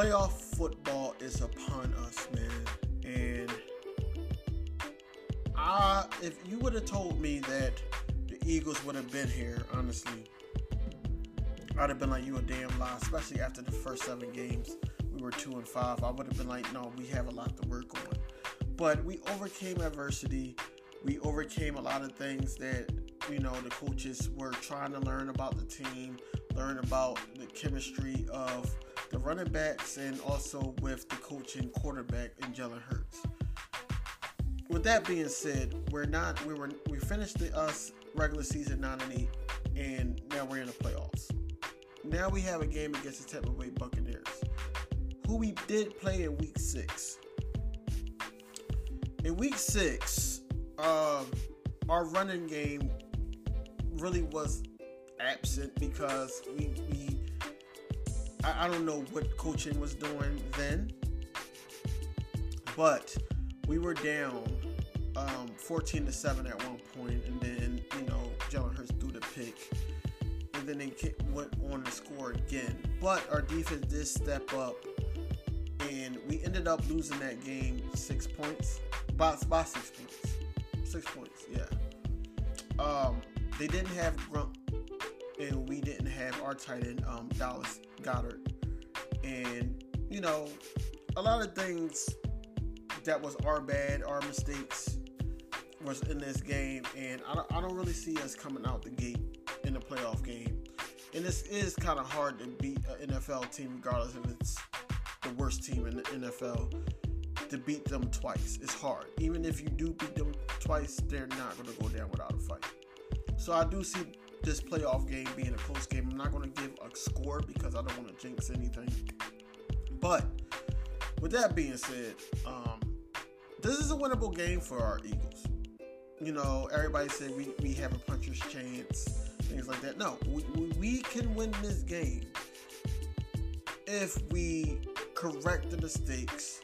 playoff football is upon us, man. And I, if you would have told me that the Eagles would have been here, honestly, I'd have been like, you a damn lie. Especially after the first seven games, we were two and five. I would have been like, no, we have a lot to work on. But we overcame adversity. We overcame a lot of things that you know the coaches were trying to learn about the team, learn about the chemistry of the running backs, and also with the coaching quarterback in Jalen Hurts. With that being said, we're not we were we finished the us regular season nine and eight, and now we're in the playoffs. Now we have a game against the Tampa Bay Buccaneers, who we did play in Week Six. In Week Six, um, our running game really was absent because we, we I, I don't know what coaching was doing then, but we were down um, 14 to 7 at one point, and then you know Jalen Hurts threw the pick, and then they went on to score again. But our defense did step up, and we ended up losing that game six points, by, by six points, six points, yeah. Um, they didn't have Gronk, and we didn't have our tight end um, Dallas Goedert, and you know, a lot of things that was our bad, our mistakes was in this game, and I don't, I don't really see us coming out the gate in the playoff game. And this is kind of hard to beat an NFL team, regardless if it's the worst team in the NFL. To beat them twice, it's hard. Even if you do beat them twice, they're not going to go down without a fight. So I do see this playoff game being a close game. I'm not going to give a score because I don't want to jinx anything. But with that being said, um, this is a winnable game for our Eagles. You know, everybody said we, we have a puncher's chance, things like that. No, we, we, can win this game if we correct the mistakes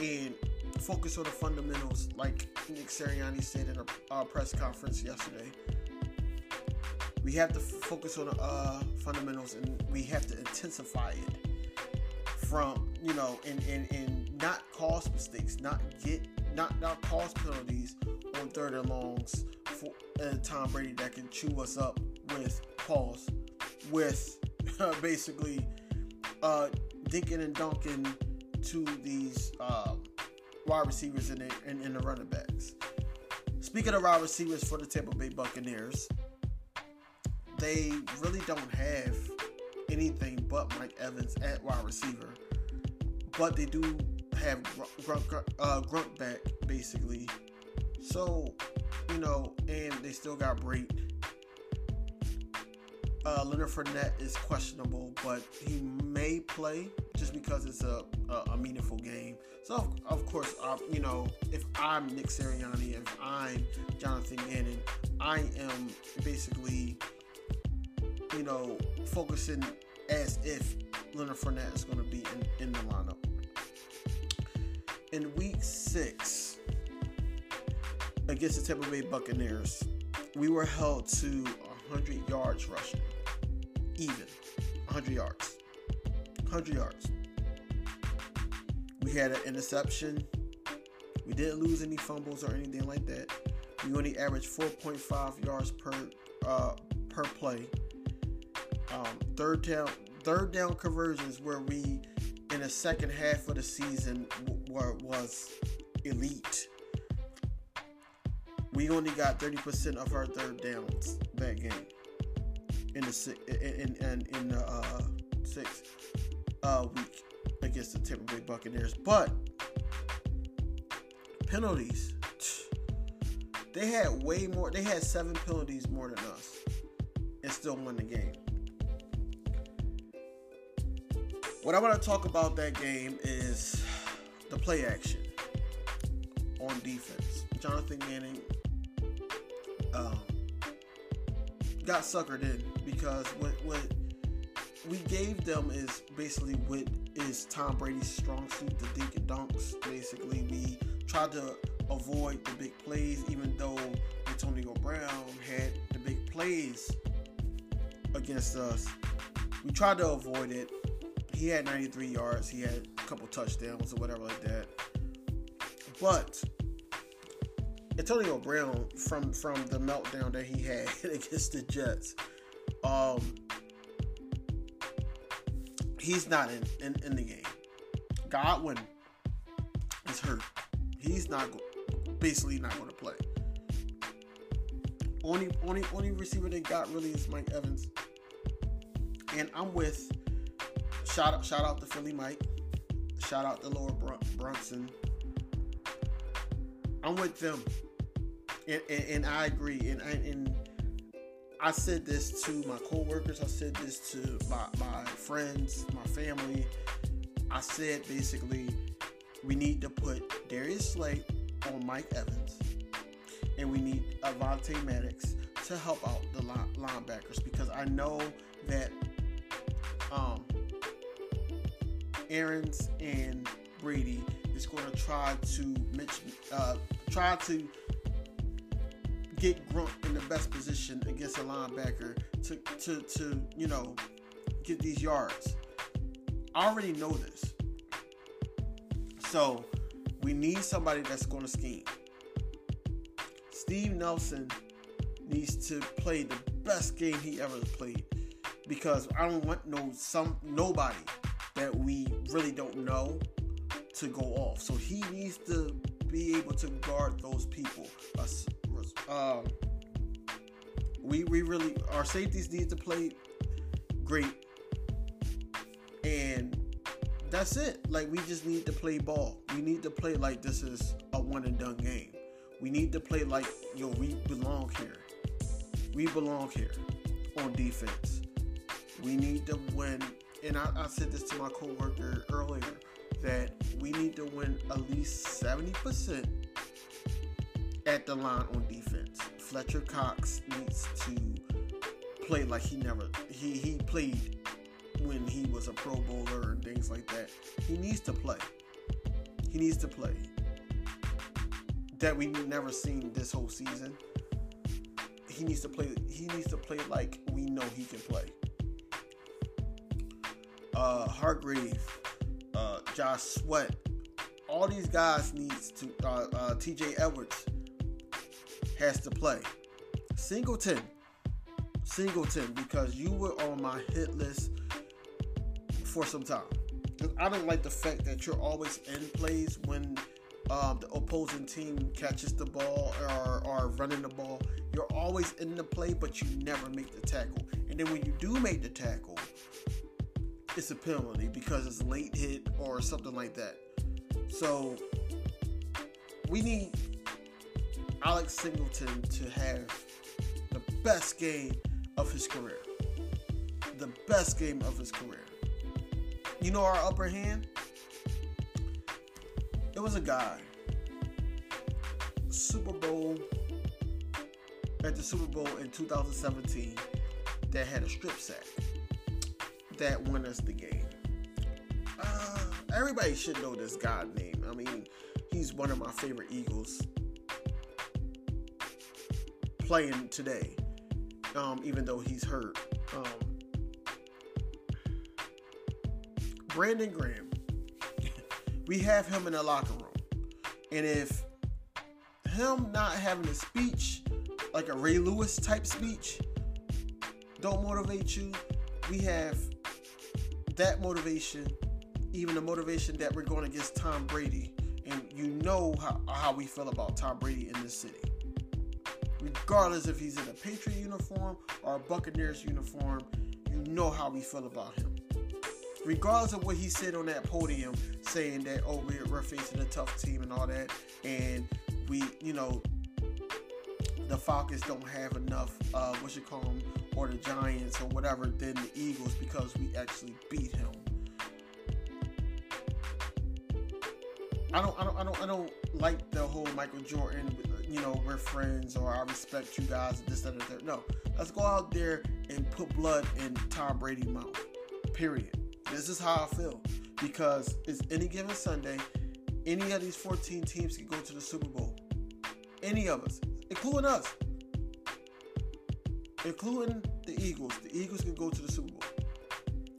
and focus on the fundamentals, like Nick Sirianni said in a press conference yesterday. We have to focus on the uh, fundamentals and we have to intensify it from, you know, and, and, and not cause mistakes, not get, not, not cause penalties on third and longs for uh, Tom Brady that can chew us up with pause, with uh, basically uh, dinking and dunking to these um, wide receivers and the, and, and the running backs. Speaking of wide receivers for the Tampa Bay Buccaneers, they really don't have anything but Mike Evans at wide receiver, but they do have Gronk, uh, Gronk back basically. So, you know, and they still got Brate. Uh, Leonard Fournette is questionable, but he may play just because it's a, a, a meaningful game. So of, of course, uh, you know, if I'm Nick Sirianni, if I'm Jonathan Gannon, I am basically, you know, focusing as if Leonard Fournette is going to be in, in the lineup. In week six against the Tampa Bay Buccaneers, we were held to 100 yards rushing, even 100 yards, 100 yards. We had an interception. We didn't lose any fumbles or anything like that. We only averaged 4.5 yards per uh, per play. Um, third down, third down conversions where we in the second half of the season was elite. We only got 30% of our third downs that game in the in in, in the uh, sixth uh, week against the Tampa Bay Buccaneers. But penalties, they had way more. They had seven penalties more than us, and still won the game. What I want to talk about that game is the play action on defense. Jonathan Manning um, got suckered in because what what we gave them is basically what is Tom Brady's strong suit, the dink and dunks. Basically, we tried to avoid the big plays, even though Antonio Brown had the big plays against us. We tried to avoid it. He had 93 yards. He had a couple touchdowns or whatever like that. But Antonio Brown, from from the meltdown that he had against the Jets, um, he's not in, in, in the game. Godwin is hurt. He's not basically not going to play. Only only only receiver they got really is Mike Evans. And I'm with shout out shout out to Philly Mike. Shout out to Laura Brunson. I'm with them. And, and, and I agree. And, and I said this to my coworkers. I said this to my, my friends, my family. I said basically, we need to put Darius Slay on Mike Evans, and we need Avonte Maddox to help out the linebackers because I know that Arians and Brady is going to try to uh, try to get Gronk in the best position against a linebacker to, to, to you know, get these yards. I already know this. So we need somebody that's going to scheme. Steve Nelson needs to play the best game he ever played because I don't want no some nobody that we really don't know to go off. So he needs to be able to guard those people. Um, we we really our safeties need to play great, and that's it. Like we just need to play ball. We need to play like this is a one and done game. We need to play like yo, we belong here. We belong here on defense. We need to win. And I, I said this to my coworker earlier that we need to win at least 70% at the line on defense. Fletcher Cox needs to play like he never he he played when he was a pro bowler and things like that. He needs to play. He needs to play. That we never seen this whole season. He needs to play he needs to play like we know he can play. Uh Hargrave, uh Josh Sweat, all these guys needs to uh, uh TJ Edwards has to play. Singleton, Singleton, because you were on my hit list for some time. I don't like the fact that you're always in plays when um, the opposing team catches the ball or, or running the ball. You're always in the play, but you never make the tackle. And then when you do make the tackle, it's a penalty because it's late hit or something like that. So we need Alex Singleton to have the best game of his career. The best game of his career. You know our upper hand? It was a guy. Super Bowl at the Super Bowl in 2017 that had a strip sack that won us the game. Uh, everybody should know this guy name. I mean, he's one of my favorite Eagles playing today, um, even though he's hurt. Um, Brandon Graham, we have him in the locker room. And if him not having a speech, like a Ray Lewis type speech, don't motivate you, we have that motivation, even the motivation that we're going against Tom Brady. And you know how, how we feel about Tom Brady in this city regardless if he's in a Patriot uniform or a Buccaneers uniform, you know how we feel about him. Regardless of what he said on that podium, saying that, oh, we're, we're facing a tough team and all that, and we, you know, the Falcons don't have enough, uh, what you call them, or the Giants or whatever, than the Eagles because we actually beat him. I don't, I don't, I don't, I don't like the whole Michael Jordan you know, we're friends or I respect you guys, this, that, and that. No, let's go out there and put blood in Tom Brady's mouth. Period. This is how I feel because it's any given Sunday, any of these 14 teams can go to the Super Bowl. Any of us, including us, including the Eagles. The Eagles can go to the Super Bowl.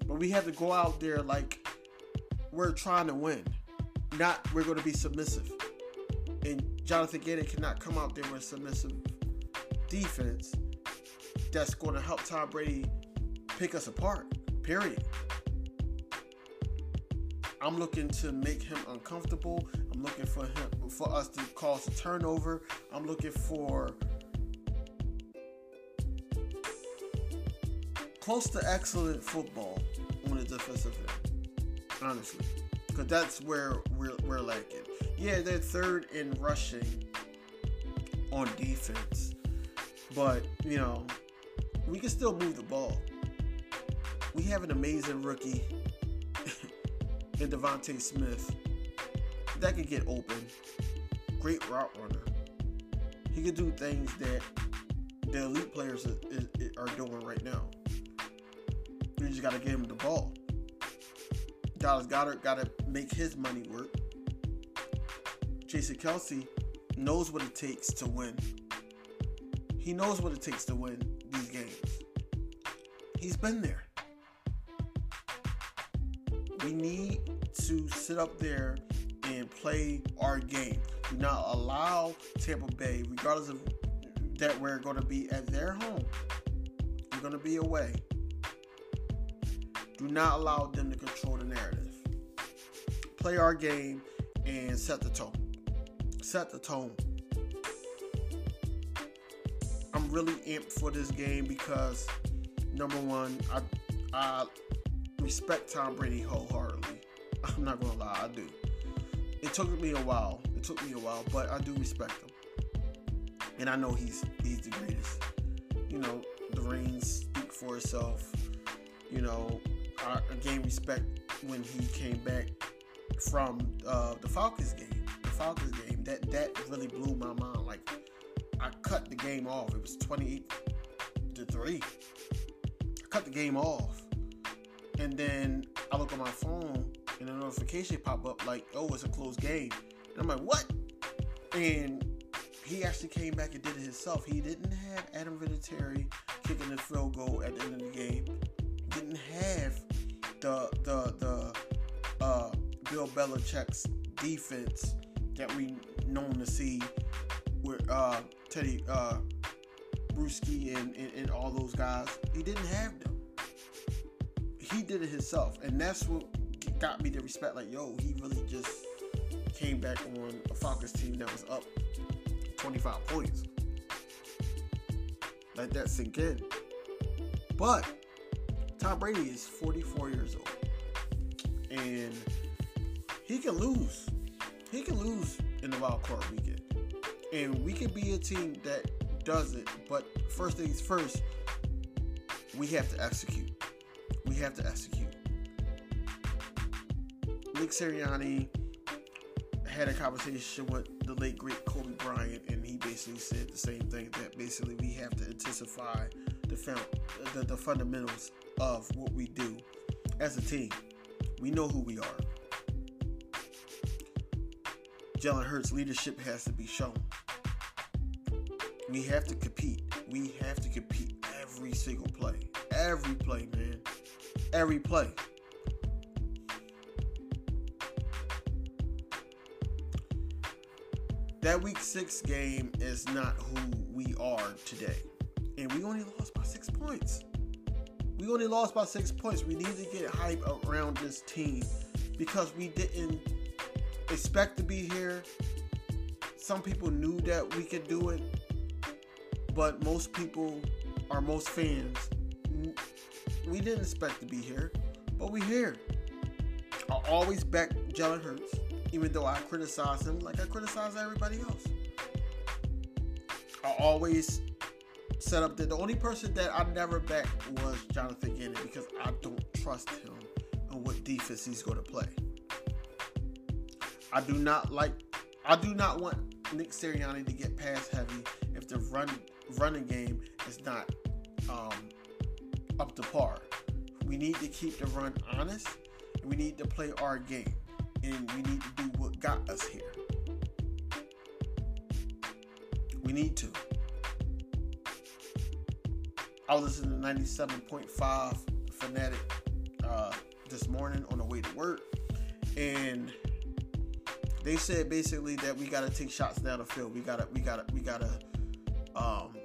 But we have to go out there like we're trying to win, not we're going to be submissive. And Jonathan Gannon cannot come out there with submissive defense that's going to help Tom Brady pick us apart. Period. I'm looking to make him uncomfortable. I'm looking for him for us to cause a turnover. I'm looking for close to excellent football on the defensive end. Honestly, because that's where we're, we're lacking. Yeah, they're third in rushing on defense, but you know we can still move the ball. We have an amazing rookie in DeVonta Smith that could get open. Great route runner. He could do things that the elite players are doing right now. You just got to give him the ball. Dallas Goedert got to make his money work. Jason Kelce knows what it takes to win. He knows what it takes to win these games. He's been there. We need to sit up there and play our game. Do not allow Tampa Bay, regardless of that we're going to be at their home, we're going to be away. Do not allow them to control the narrative. Play our game and set the tone. Set the tone. I'm really amped for this game because number one, I I respect Tom Brady wholeheartedly. I'm not gonna lie, I do. It took me a while. It took me a while, but I do respect him, and I know he's he's the greatest. You know, the rings speak for itself. You know, I gained respect when he came back from uh, the Falcons game. The Falcons game that that really blew my mind. Like I cut the game off. It was 28 to three. I cut the game off, and then I look on my phone and a notification pop up like, "Oh, it's a close game," and I'm like, "What?" And he actually came back and did it himself. He didn't have Adam Vinatieri kicking the field goal at the end of the game. Didn't have the the the uh, Bill Belichick's defense that we known to see with uh, Tedy uh, Bruschi and, and, and all those guys. He didn't have them. He did it himself, and that's what got me to respect. Like, yo, he really just came back on a Falcons team that was up 25 points. Let that sink in. But Tom Brady is 44 years old. And he can lose. He can lose in the wild card weekend. And we can be a team that does it. But first things first, we have to execute. We have to execute. Nick Sirianni had a conversation with the late great Kobe Bryant, and he basically said the same thing that basically we have to intensify the, the, the fundamentals of what we do as a team. We know who we are. Jalen Hurts' leadership has to be shown. We have to compete. We have to compete every single play. Every play, man. Every play. That week six game is not who we are today. And we only lost by six points. We only lost by six points. We need to get hype around this team because we didn't expect to be here. Some people knew that we could do it, but most people, or most fans, we didn't expect to be here, but we're here. I always back Jalen Hurts, even though I criticize him like I criticize everybody else. I always set up the, the only person that I never bet was Jonathan Gannon because I don't trust him and what defense he's going to play. I do not like. I do not want Nick Sirianni to get pass heavy if the run running game is not um, up to par. We need to keep the run honest. And we need to play our game, and we need to do what got us here. We need to. I was listening to 97.5 Fanatic uh, this morning on the way to work, and they said basically that we got to take shots down the field. We gotta, we gotta, we gotta, um,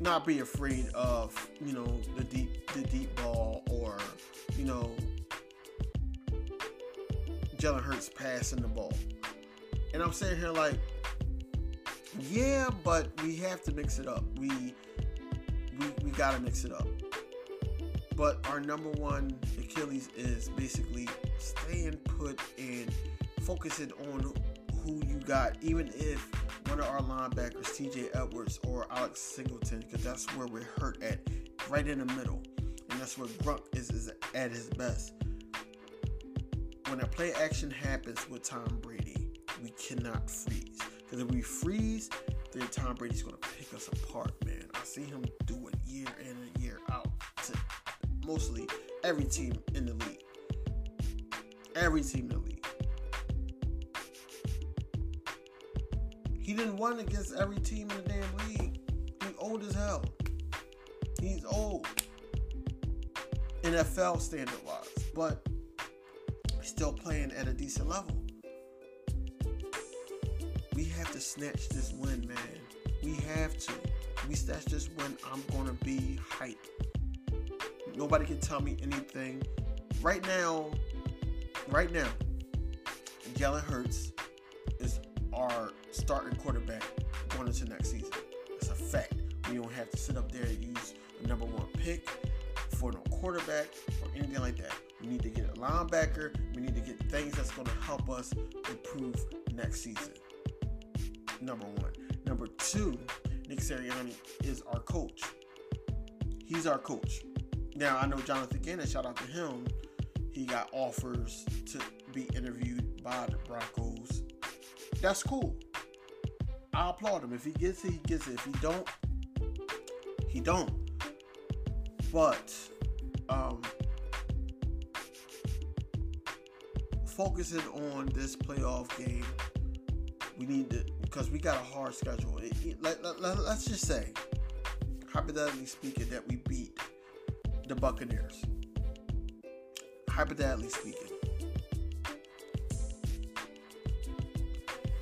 not be afraid of you know the deep, the deep ball or you know Jalen Hurts passing the ball. And I'm sitting here like, yeah, but we have to mix it up. We we we gotta mix it up. But our number one Achilles is basically staying put and focusing on who you got, even if one of our linebackers, TJ Edwards or Alex Singleton, because that's where we're hurt at, right in the middle. And that's where Gronk is, is at his best. When a play action happens with Tom Brady, we cannot freeze. Because if we freeze, then Tom Brady's going to pick us apart, man. I see him do it year in and year out to mostly every team in the league. Every team in the league. He didn't win against every team in the damn league. He's old as hell. He's old. NFL standard wise. But he's still playing at a decent level. Snatch this win, man. We have to. We snatch this win, I'm gonna be hyped. Nobody can tell me anything. Right now, right now, Jalen Hurts is our starting quarterback going into next season. It's a fact. We don't have to sit up there and use a number one pick for no quarterback or anything like that. We need to get a linebacker. We need to get things that's going to help us improve next season. Number one. Number two, Nick Sirianni is our coach. He's our coach. Now I know Jonathan Gannon. Shout out to him. He got offers to be interviewed by the Broncos. That's cool. I applaud him. If he gets it, he gets it. If he don't, he don't. But um, focusing on this playoff game, we need to because we got a hard schedule. It, it, let, let, let, let's just say, hypothetically speaking, that we beat the Buccaneers. Hypothetically speaking.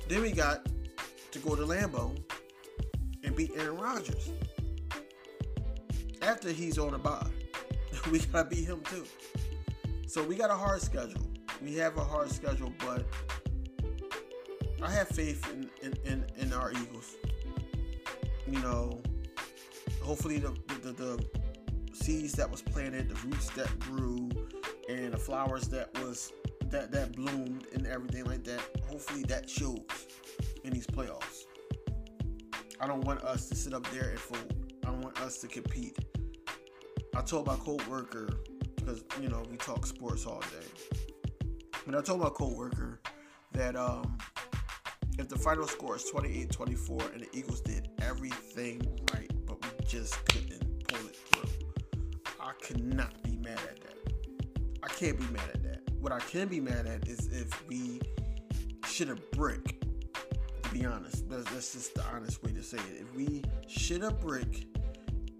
Then we got to go to Lambeau and beat Aaron Rodgers. After he's on a bye, we gotta beat him too. So we got a hard schedule. We have a hard schedule, but I have faith in, in, in, in our Eagles. You know, hopefully the, the, the seeds that was planted, the roots that grew, and the flowers that was that that bloomed and everything like that. Hopefully that shows in these playoffs. I don't want us to sit up there and fold. I want us to compete. I told my co-worker because you know we talk sports all day. But I told my co-worker that um, if the final score is 28-24 and the Eagles did everything right, but we just couldn't pull it through, I cannot be mad at that. I can't be mad at that. What I can be mad at is if we shit a brick. To be honest, that's, that's just the honest way to say it. If we shit a brick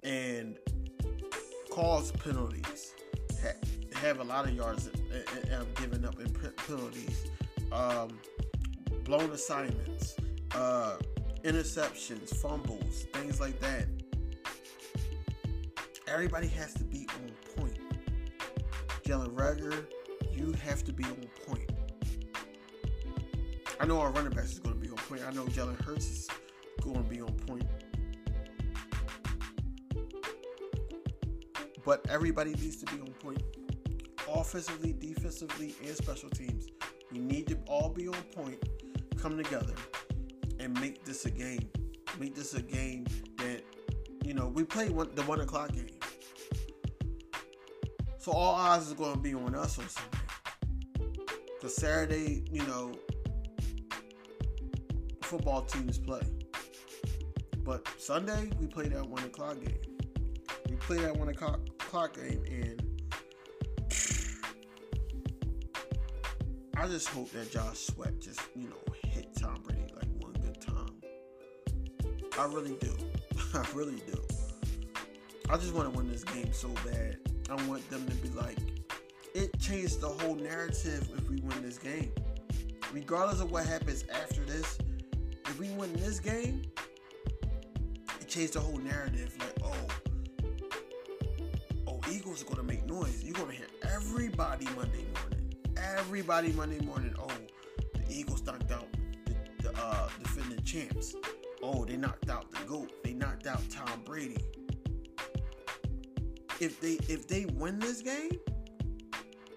and cause penalties, ha- have a lot of yards and have given up in penalties, um, blown assignments, uh, interceptions, fumbles, things like that. Everybody has to be on point. Jalen Reagor, you have to be on point. I know our running backs is going to be on point. I know Jalen Hurts is going to be on point. But everybody needs to be on point. Offensively, defensively, and special teams. We need to all be on point, come together, and make this a game. Make this a game that, you know, we play one, the one o'clock game. So all eyes is going to be on us on Sunday. Because Saturday, you know, football teams play. But Sunday, we play that one o'clock game. We play that one o'clock game, and I just hope that Josh Sweat just, you know, I really do. I really do. I just want to win this game so bad. I want them to be like, it changed the whole narrative if we win this game. Regardless of what happens after this, if we win this game, it changed the whole narrative. Like, oh, oh, Eagles are gonna make noise. You're gonna hear everybody Monday morning. Everybody Monday morning. Oh, the Eagles knocked out the, the uh, defending champs. Oh, they knocked out the GOAT. They knocked out Tom Brady. If they if they win this game,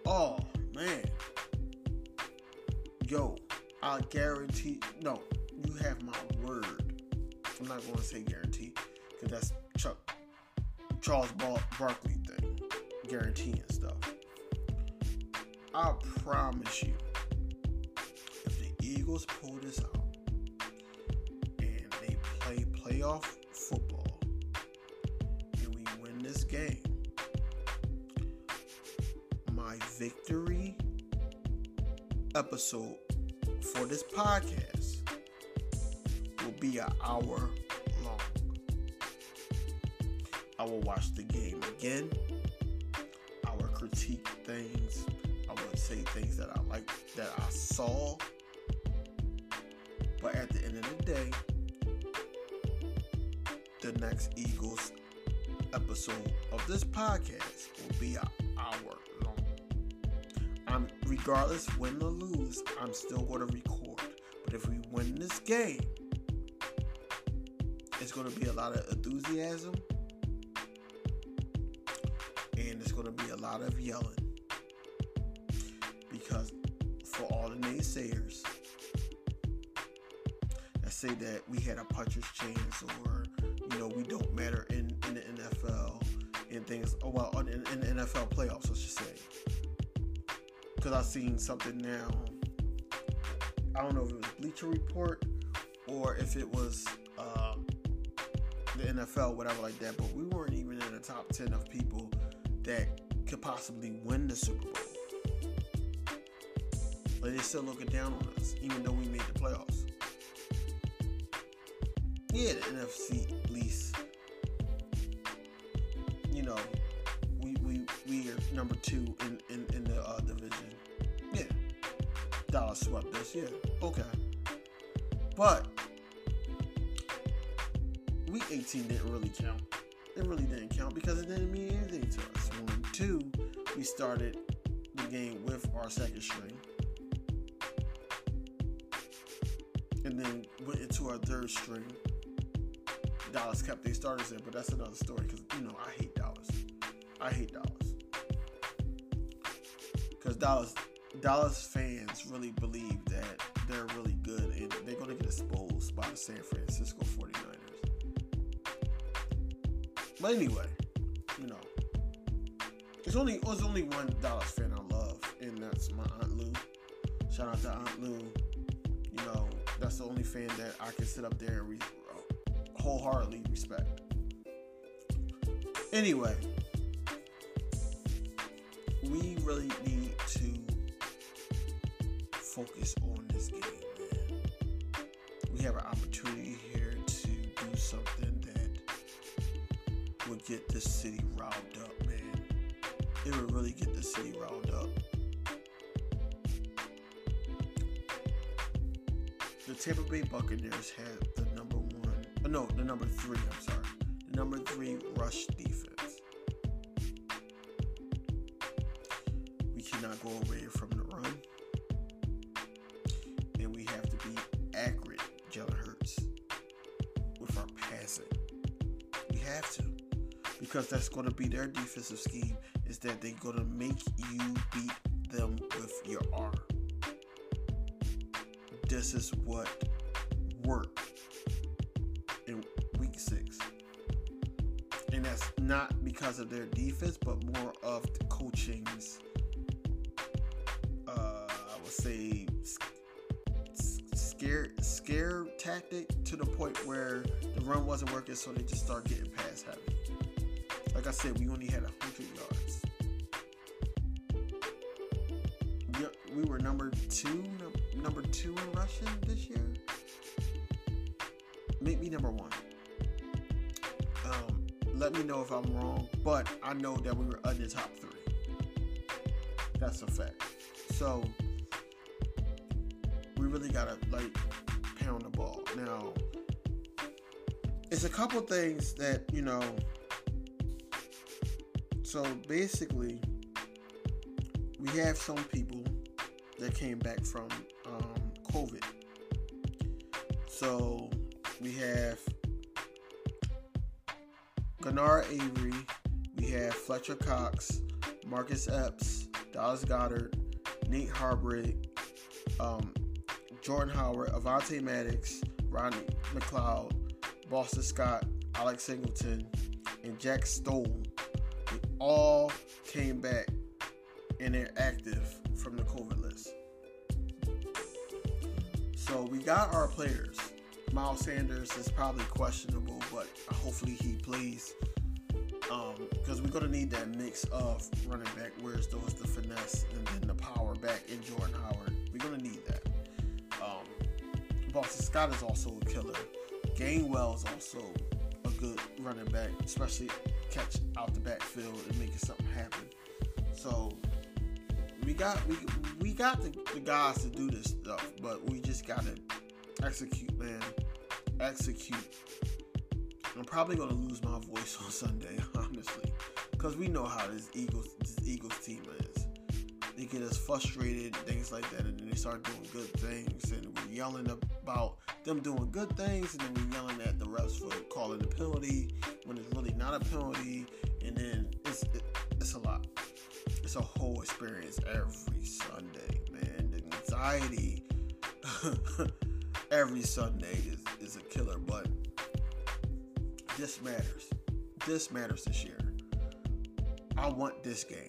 oh man. Yo, I guarantee no, you have my word. I'm not gonna say guarantee, because that's Chuck Charles Bar- Barkley thing. Guaranteeing stuff. I promise you, if the Eagles pull this out, playoff football and we win this game, my victory episode for this podcast will be an hour long. I will watch the game again. I will critique things. I will say things that I like that I saw. But at the end of the day, next Eagles episode of this podcast will be an hour long. I'm regardless win or lose, I'm still going to record. But if we win this game, it's going to be a lot of enthusiasm and it's going to be a lot of yelling because for all the naysayers that say that we had a puncher's chance or you know we don't matter in, in the NFL and things. Oh well, in, in the NFL playoffs, let's just say. Because I've seen something now. I don't know if it was Bleacher Report or if it was um, the NFL, whatever like that. But we weren't even in the top ten of people that could possibly win the Super Bowl. But they're still looking down on us, even though we made the playoffs yeah, NFC least, you know, we we we are number two in in, in the uh, division. Yeah, Dallas swept us. Yeah, okay, but week 18 didn't really count. It really didn't count because it didn't mean anything to us. One, two, we started the game with our second string. And then went into our third string Dallas kept their starters in, but that's another story because you know I hate Dallas. I hate Dallas because Dallas Dallas fans really believe that they're really good and they're going to get exposed by the San Francisco 49ers. But anyway, you know, there's only there's only one Dallas fan I love, and that's my Aunt Lou. Shout out to Aunt Lou. You know, that's the only fan that I can sit up there and re- wholeheartedly respect. Anyway, we really need to focus on this game, man. We have an opportunity here to do something that would get the city riled up, man. It would really get the city riled up. The Tampa Bay Buccaneers have the no, the number three, I'm sorry. The number three rush defense. We cannot go away from the run. And we have to be accurate, Jalen Hurts, with our passing. We have to. Because that's going to be their defensive scheme, is that they're going to make you beat them with your arm. This is what worked not because of their defense, but more of the coaching's, uh, I would say, scare scare tactic to the point where the run wasn't working, so they just start getting pass heavy. Like I said, we only had hundred yards. We were number two, number two in rushing this year. Make me number one Let me know if I'm wrong, but I know that we were under top three. That's a fact. So we really gotta like pound the ball. Now, it's a couple things that you know. So basically, we have some people that came back from um, COVID. So we have Genard Avery, we have Fletcher Cox, Marcus Epps, Dallas Goedert, Nate Herbig, um, Jordan Howard, Avonte Maddox, Ronnie McLeod, Boston Scott, Alex Singleton, and Jack Stoll. They all came back and they're active from the COVID list. So we got our players. Miles Sanders is probably questionable, but hopefully he plays. Because um, we're going to need that mix of running back, where's those the finesse and then the power back in Jordan Howard. We're going to need that. Um, Boston Scott is also a killer. Gainwell is also a good running back, especially catch out the backfield and making something happen. So we got we we got the, the guys to do this stuff, but we just gotta execute, man. Execute. I'm probably gonna lose my voice on Sunday, honestly, because we know how this Eagles this Eagles team is. They get us frustrated, things like that, and then they start doing good things, and we're yelling about them doing good things, and then we're yelling at the refs for calling the penalty when it's really not a penalty, and then it's it, it's a lot. It's a whole experience every Sunday, man. The anxiety every Sunday is, is a killer, but this matters. This matters this year. I want this game.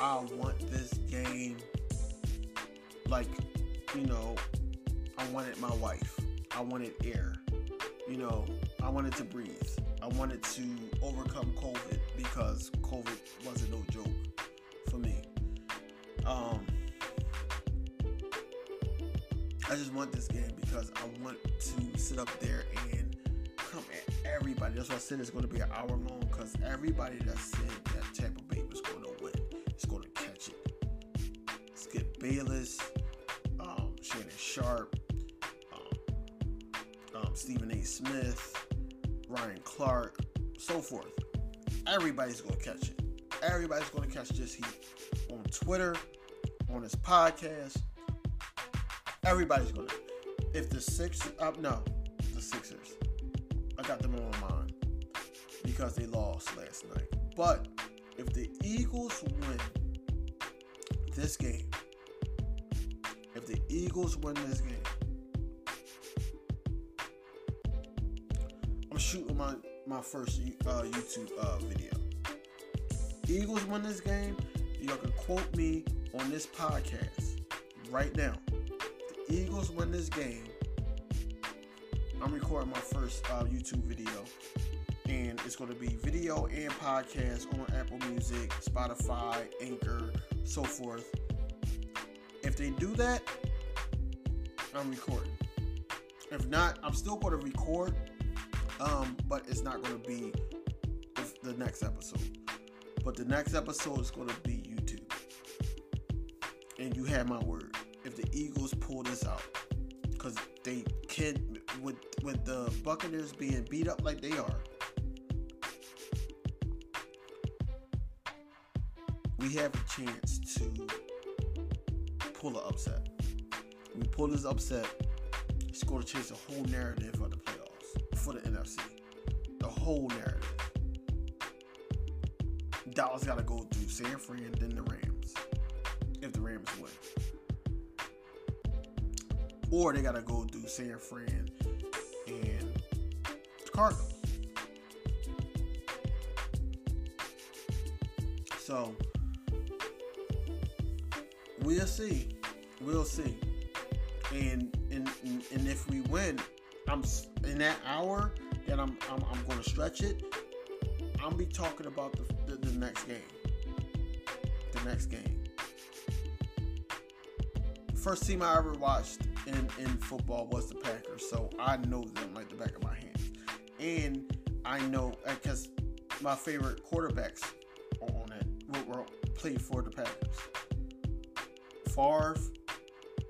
I want this game like, you know, I wanted my wife. I wanted air. You know, I wanted to breathe. I wanted to overcome COVID because COVID wasn't no joke for me. Um, I just want this game because I want to sit up there and come at everybody. That's why I said it's going to be an hour long because everybody that said that Tampa Bay was going to win is going to catch it. Skip Bayless, um, Shannon Sharpe, um, um, Stephen A. Smith, Ryan Clark, so forth. Everybody's going to catch it. Everybody's going to catch this heat on Twitter, on this podcast. Everybody's to. If the six, uh, no, the Sixers. I got them on my mind because they lost last night. But if the Eagles win this game, if the Eagles win this game, I'm shooting my my first uh, YouTube uh, video. Eagles win this game, y'all can quote me on this podcast right now. Eagles win this game. I'm recording my first uh, YouTube video, and it's going to be video and podcast on Apple Music, Spotify, Anchor, so forth. If they do that, I'm recording. If not, I'm still going to record, um, but it's not going to be the next episode. But the next episode is going to be YouTube. And you have my word. The Eagles pull this out, because they can, with with the Buccaneers being beat up like they are, we have a chance to pull an upset. We pull this upset, it's going to change the whole narrative of the playoffs for the NFC. The whole narrative. Dallas got to go through San Fran, then the Rams, if the Rams win. Or they got to go through San Fran and Cardinals. So we'll see. We'll see. And and and if we win, I'm in that hour that I'm I'm, I'm going to stretch it. I'm be talking about the, the, the next game. The next game. First team I ever watched in, in football was the Packers, so I know them like the back of my hand. And I know uh, because my favorite quarterbacks on it were played for the Packers. Favre,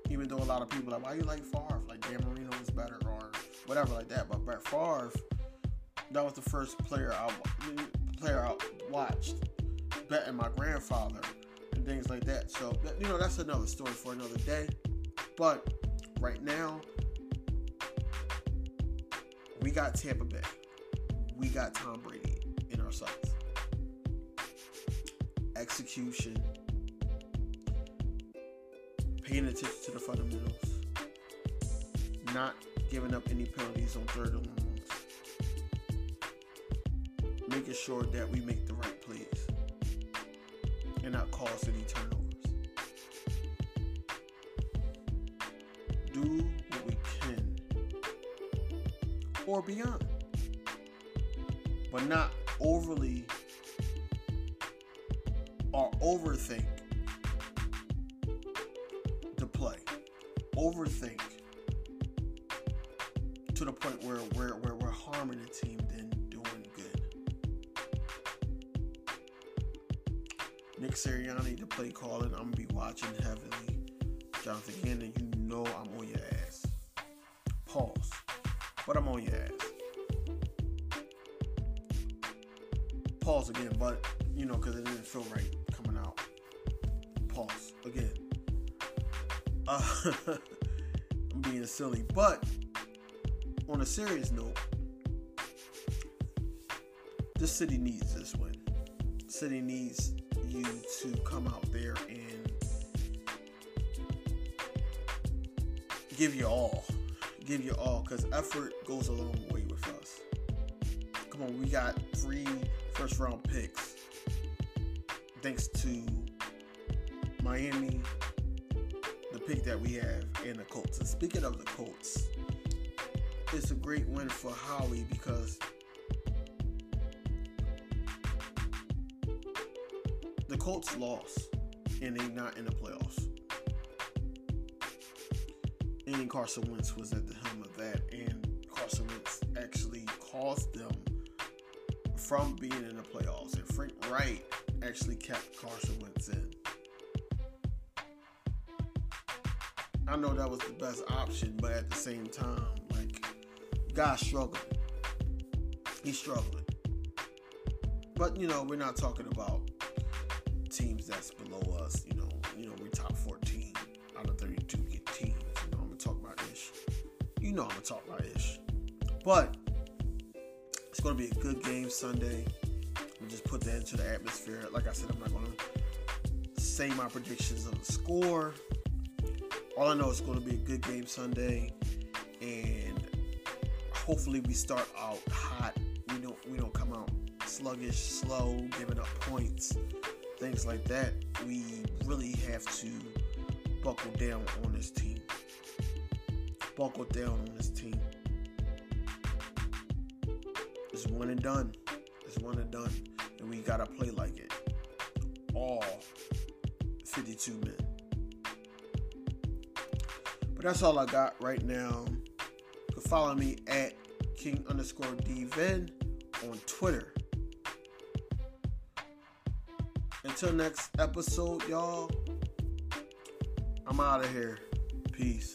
even though a lot of people are like, why you like Favre? Like Dan Marino was better or whatever like that. But Brett Favre, that was the first player I player I watched betting my grandfather and things like that. So you know that's another story for another day. But right now, we got Tampa Bay. We got Tom Brady in our sights. Execution, paying attention to the fundamentals, not giving up any penalties on third and longs, making sure that we make the right plays and not cause any turnovers. Beyond, but not overly or overthink the play. Overthink to the point where we're, where we're harming the team than doing good. Nick Sirianni, the play calling, I'm gonna be watching heavily. Jonathan Gannon, you know I'm on your ass. But you know, because it didn't feel right coming out. Pause again. Uh, I'm being silly, but on a serious note, this city needs this win. City needs you to come out there and give your all. Give your all because effort goes a long way. Come on, we got three first round picks thanks to Miami, the pick that we have, and the Colts. And speaking of the Colts, it's a great win for Howie because the Colts lost and they're not in the playoffs. And Carson Wentz was at the helm of that, and Carson Wentz actually caused them from being in the playoffs. And Frank Reich actually kept Carson Wentz in. I know that was the best option, but at the same time, like, guy's struggling. He's struggling. But you know, we're not talking about teams that's below us. You know, you know, we're top 14 out of 32 teams. You know, I'm gonna talk about ish. You know, I'm gonna talk about ish. But it's gonna be a good game Sunday. We just put that into the atmosphere. Like I said, I'm not gonna say my predictions of the score. All I know is going to be a good game Sunday, and hopefully we start out hot. We don't we don't come out sluggish, slow, giving up points, things like that. We really have to buckle down on this team. Buckle down on this team. One and done. It's one and done, and we gotta play like it. All 52 men. But that's all I got right now. You can follow me at King underscore DVen on Twitter. Until next episode, y'all, I'm out of here. Peace.